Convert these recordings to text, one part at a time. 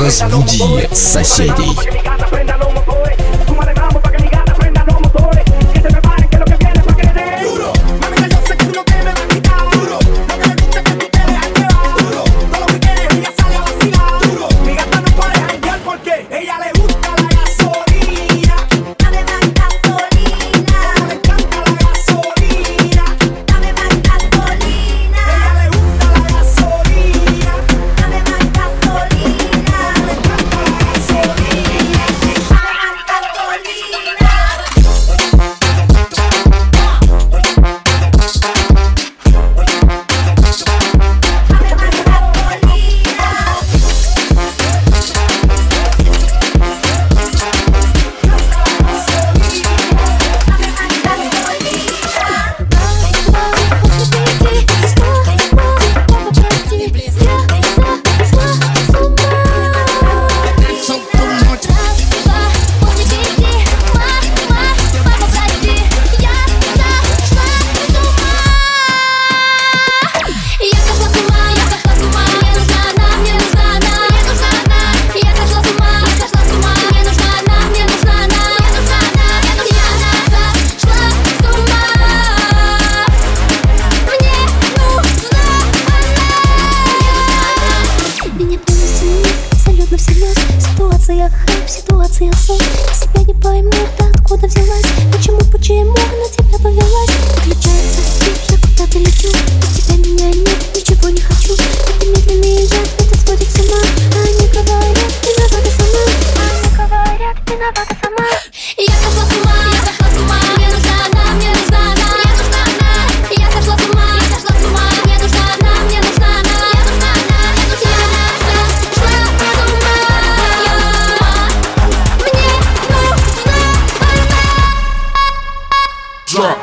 Разбуди соседей. ситуациях, в ситуациях. drop.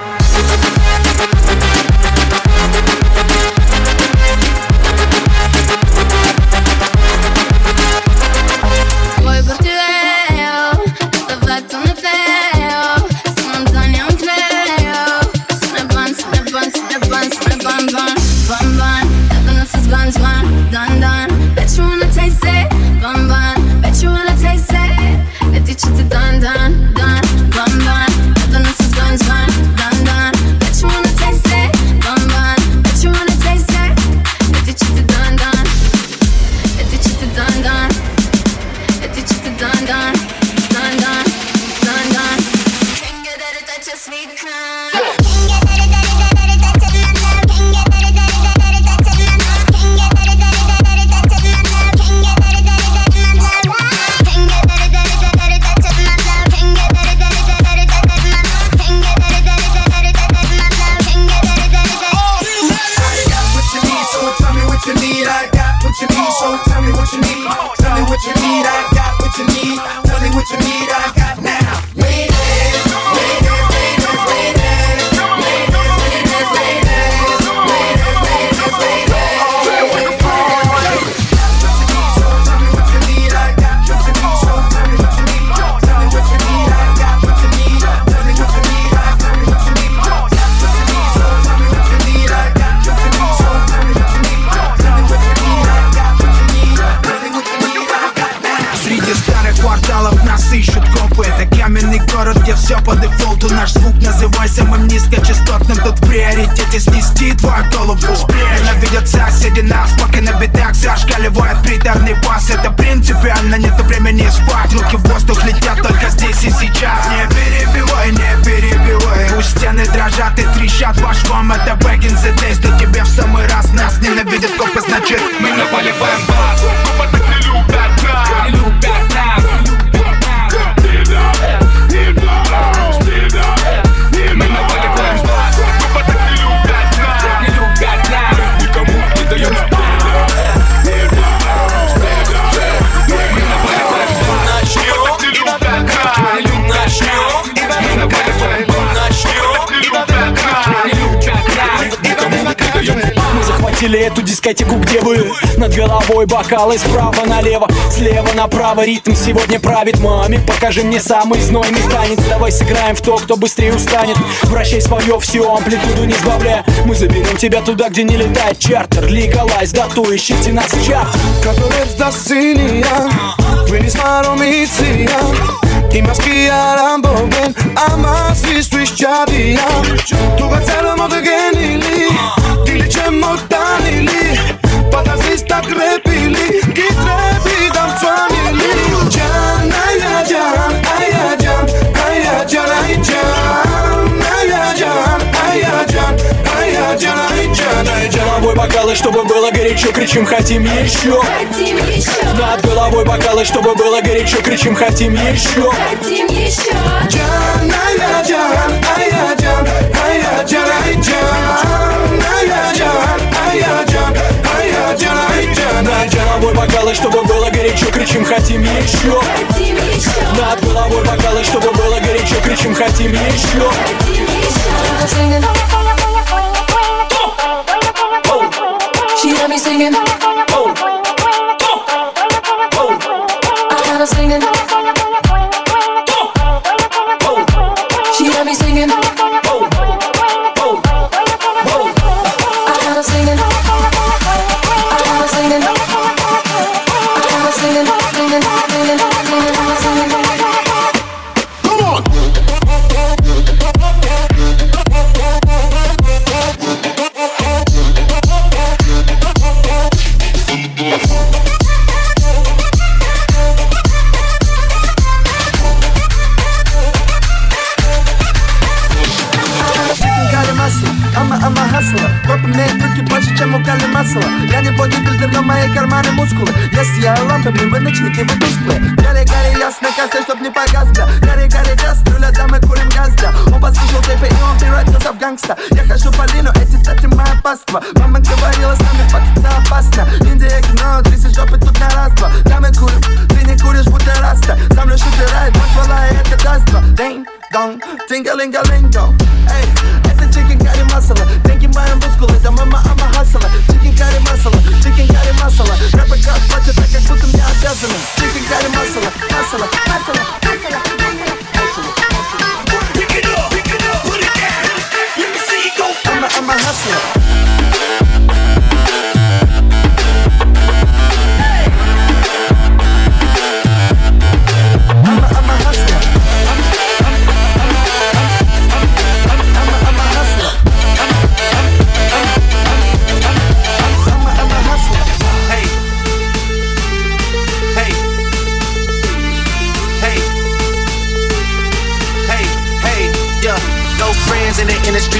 постоянно нету времени спать. Руки в воздух летят только здесь и сейчас. Не перебивай, не перебивай. Пусть стены дрожат и трещат. Ваш вам Это back in the days, до тебя в самый раз Нас ненавидят копы, значит мы не поливаем бар заметили эту дискотеку, где вы? Над головой бокалы справа налево, слева направо. Ритм сегодня правит маме. Покажи мне самый знойный танец. Давай сыграем в то, кто быстрее устанет. Вращай свое все, амплитуду не сбавляя. Мы заберем тебя туда, где не летает чартер. Легалайз, дату, ищите нас чарт. Catorez da sinia Veni smaromiția Imaskia rambogen Amas или чемодан, Подавись так рэп, или гитрэп, и Джан, ай я джан, ай я джан, ай я джан, ай джан Ай я джан, ай я джан, ай я джан, ай джан, ай джан Головой бокалы, чтобы было горячо, кричим, хотим еще Хотим еще. Над головой бокалы, чтобы было горячо, кричим, хотим еще Хотим еще. Джан бокалы, чтобы было горячо, кричим, хотим еще Хотим еще, Над головой бокалы, чтобы было горячо, кричим, хотим еще хотим еще. She had me singing. Хасла Попные трюки больше, чем у Кали масла Я не бодибилдер, но мои карманы мускулы. Если я лампа, мне вы ночники, вы тусклые. Гори, гори, ясно, костель, чтоб не погас, бля Гори, гори, газ, руля, да мы курим газ, бля Он послушал тэпы, и он превратился в гангста. Я хожу по лину, эти тати моя паства. Мама говорила, с нами фактиться опасно. Индия, кино, тряси жопы тут на раз, два Да мы курим, ты не куришь, будто раста. Сам лишь убирает, назвала, и это даст. Два День, дong, тингалингалинго. Эй, a muscle. Thinking my muscle is a mama, I'm a hustler. Chicken curry masala, chicken curry masala Rapper got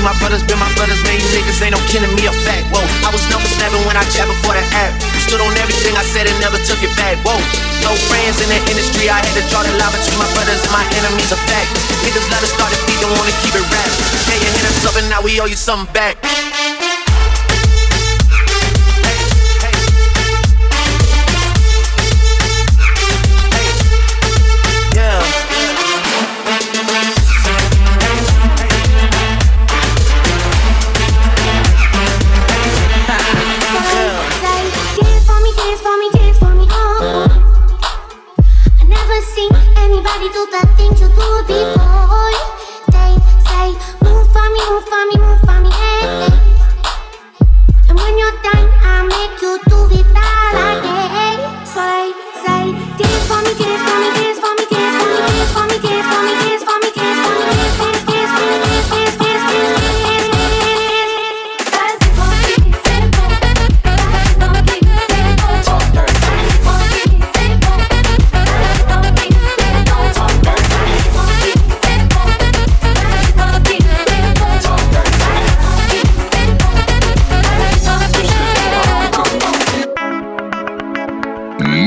My brothers been my brothers. Made niggas ain't no kidding me a fact. Whoa. I was number seven when I chat before the app. Stood on everything I said and never took it back. Whoa. No friends in the industry. I had to draw the line between my brothers and my enemies. A fact. Niggas let us start the beat. Don't wanna keep it rap. Yeah, you hit us up and now we owe you something back. Anybody do the things you do before.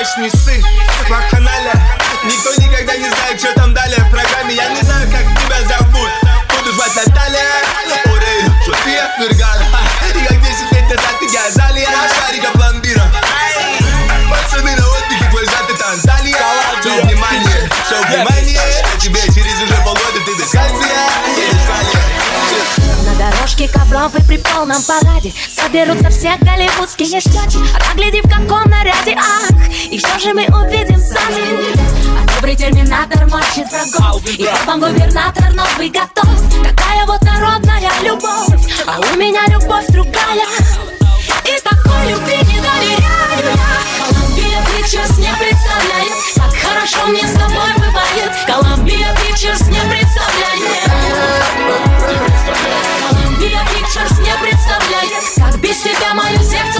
Часы Не ссы. Вакханалия Никто никогда не знает, что там далее в программе. Я не знаю, как тебя зовут. Буду звать Наталья. Орей, София Фергана И дорожке ковров и при полном параде. Соберутся все голливудские щеки А гляди в каком наряде, ах И что же мы увидим сами А добрый терминатор морщит врагов. И потом губернатор новый готов. Такая вот народная любовь. А у меня любовь другая. И такой любви не доверяю я. Колумбия Pictures не представляет Как хорошо мне с тобой мое сердце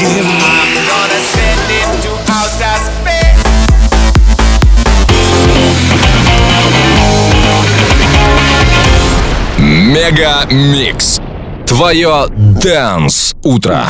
Стать другим. gonna send it to outer space. Мега Микс. Твое Дэнс Утро.